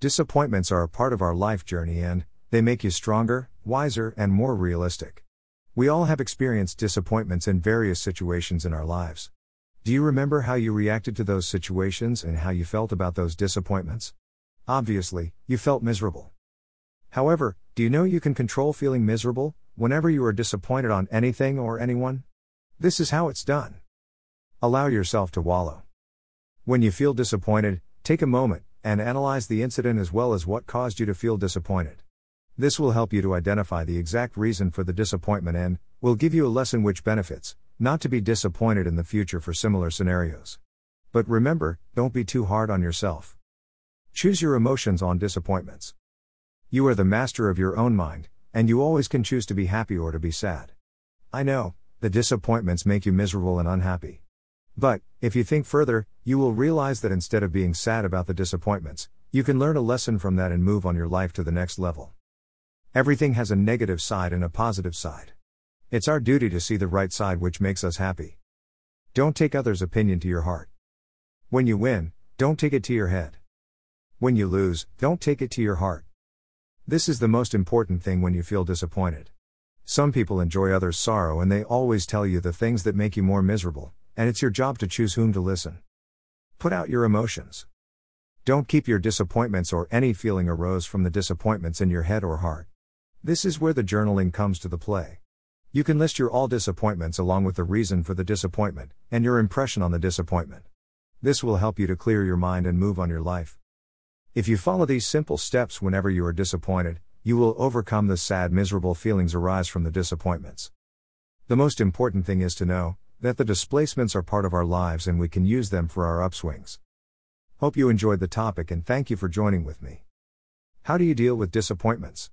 Disappointments are a part of our life journey and they make you stronger, wiser, and more realistic. We all have experienced disappointments in various situations in our lives. Do you remember how you reacted to those situations and how you felt about those disappointments? Obviously, you felt miserable. However, do you know you can control feeling miserable whenever you are disappointed on anything or anyone? This is how it's done. Allow yourself to wallow. When you feel disappointed, take a moment and analyze the incident as well as what caused you to feel disappointed. This will help you to identify the exact reason for the disappointment and will give you a lesson which benefits, not to be disappointed in the future for similar scenarios. But remember, don't be too hard on yourself. Choose your emotions on disappointments. You are the master of your own mind, and you always can choose to be happy or to be sad. I know, the disappointments make you miserable and unhappy. But, if you think further, you will realize that instead of being sad about the disappointments, you can learn a lesson from that and move on your life to the next level. Everything has a negative side and a positive side. It's our duty to see the right side which makes us happy. Don't take others' opinion to your heart. When you win, don't take it to your head. When you lose, don't take it to your heart. This is the most important thing when you feel disappointed. Some people enjoy others' sorrow and they always tell you the things that make you more miserable and it's your job to choose whom to listen. Put out your emotions. Don't keep your disappointments or any feeling arose from the disappointments in your head or heart. This is where the journaling comes to the play. You can list your all disappointments along with the reason for the disappointment and your impression on the disappointment. This will help you to clear your mind and move on your life. If you follow these simple steps whenever you are disappointed, you will overcome the sad, miserable feelings arise from the disappointments. The most important thing is to know that the displacements are part of our lives and we can use them for our upswings. Hope you enjoyed the topic and thank you for joining with me. How do you deal with disappointments?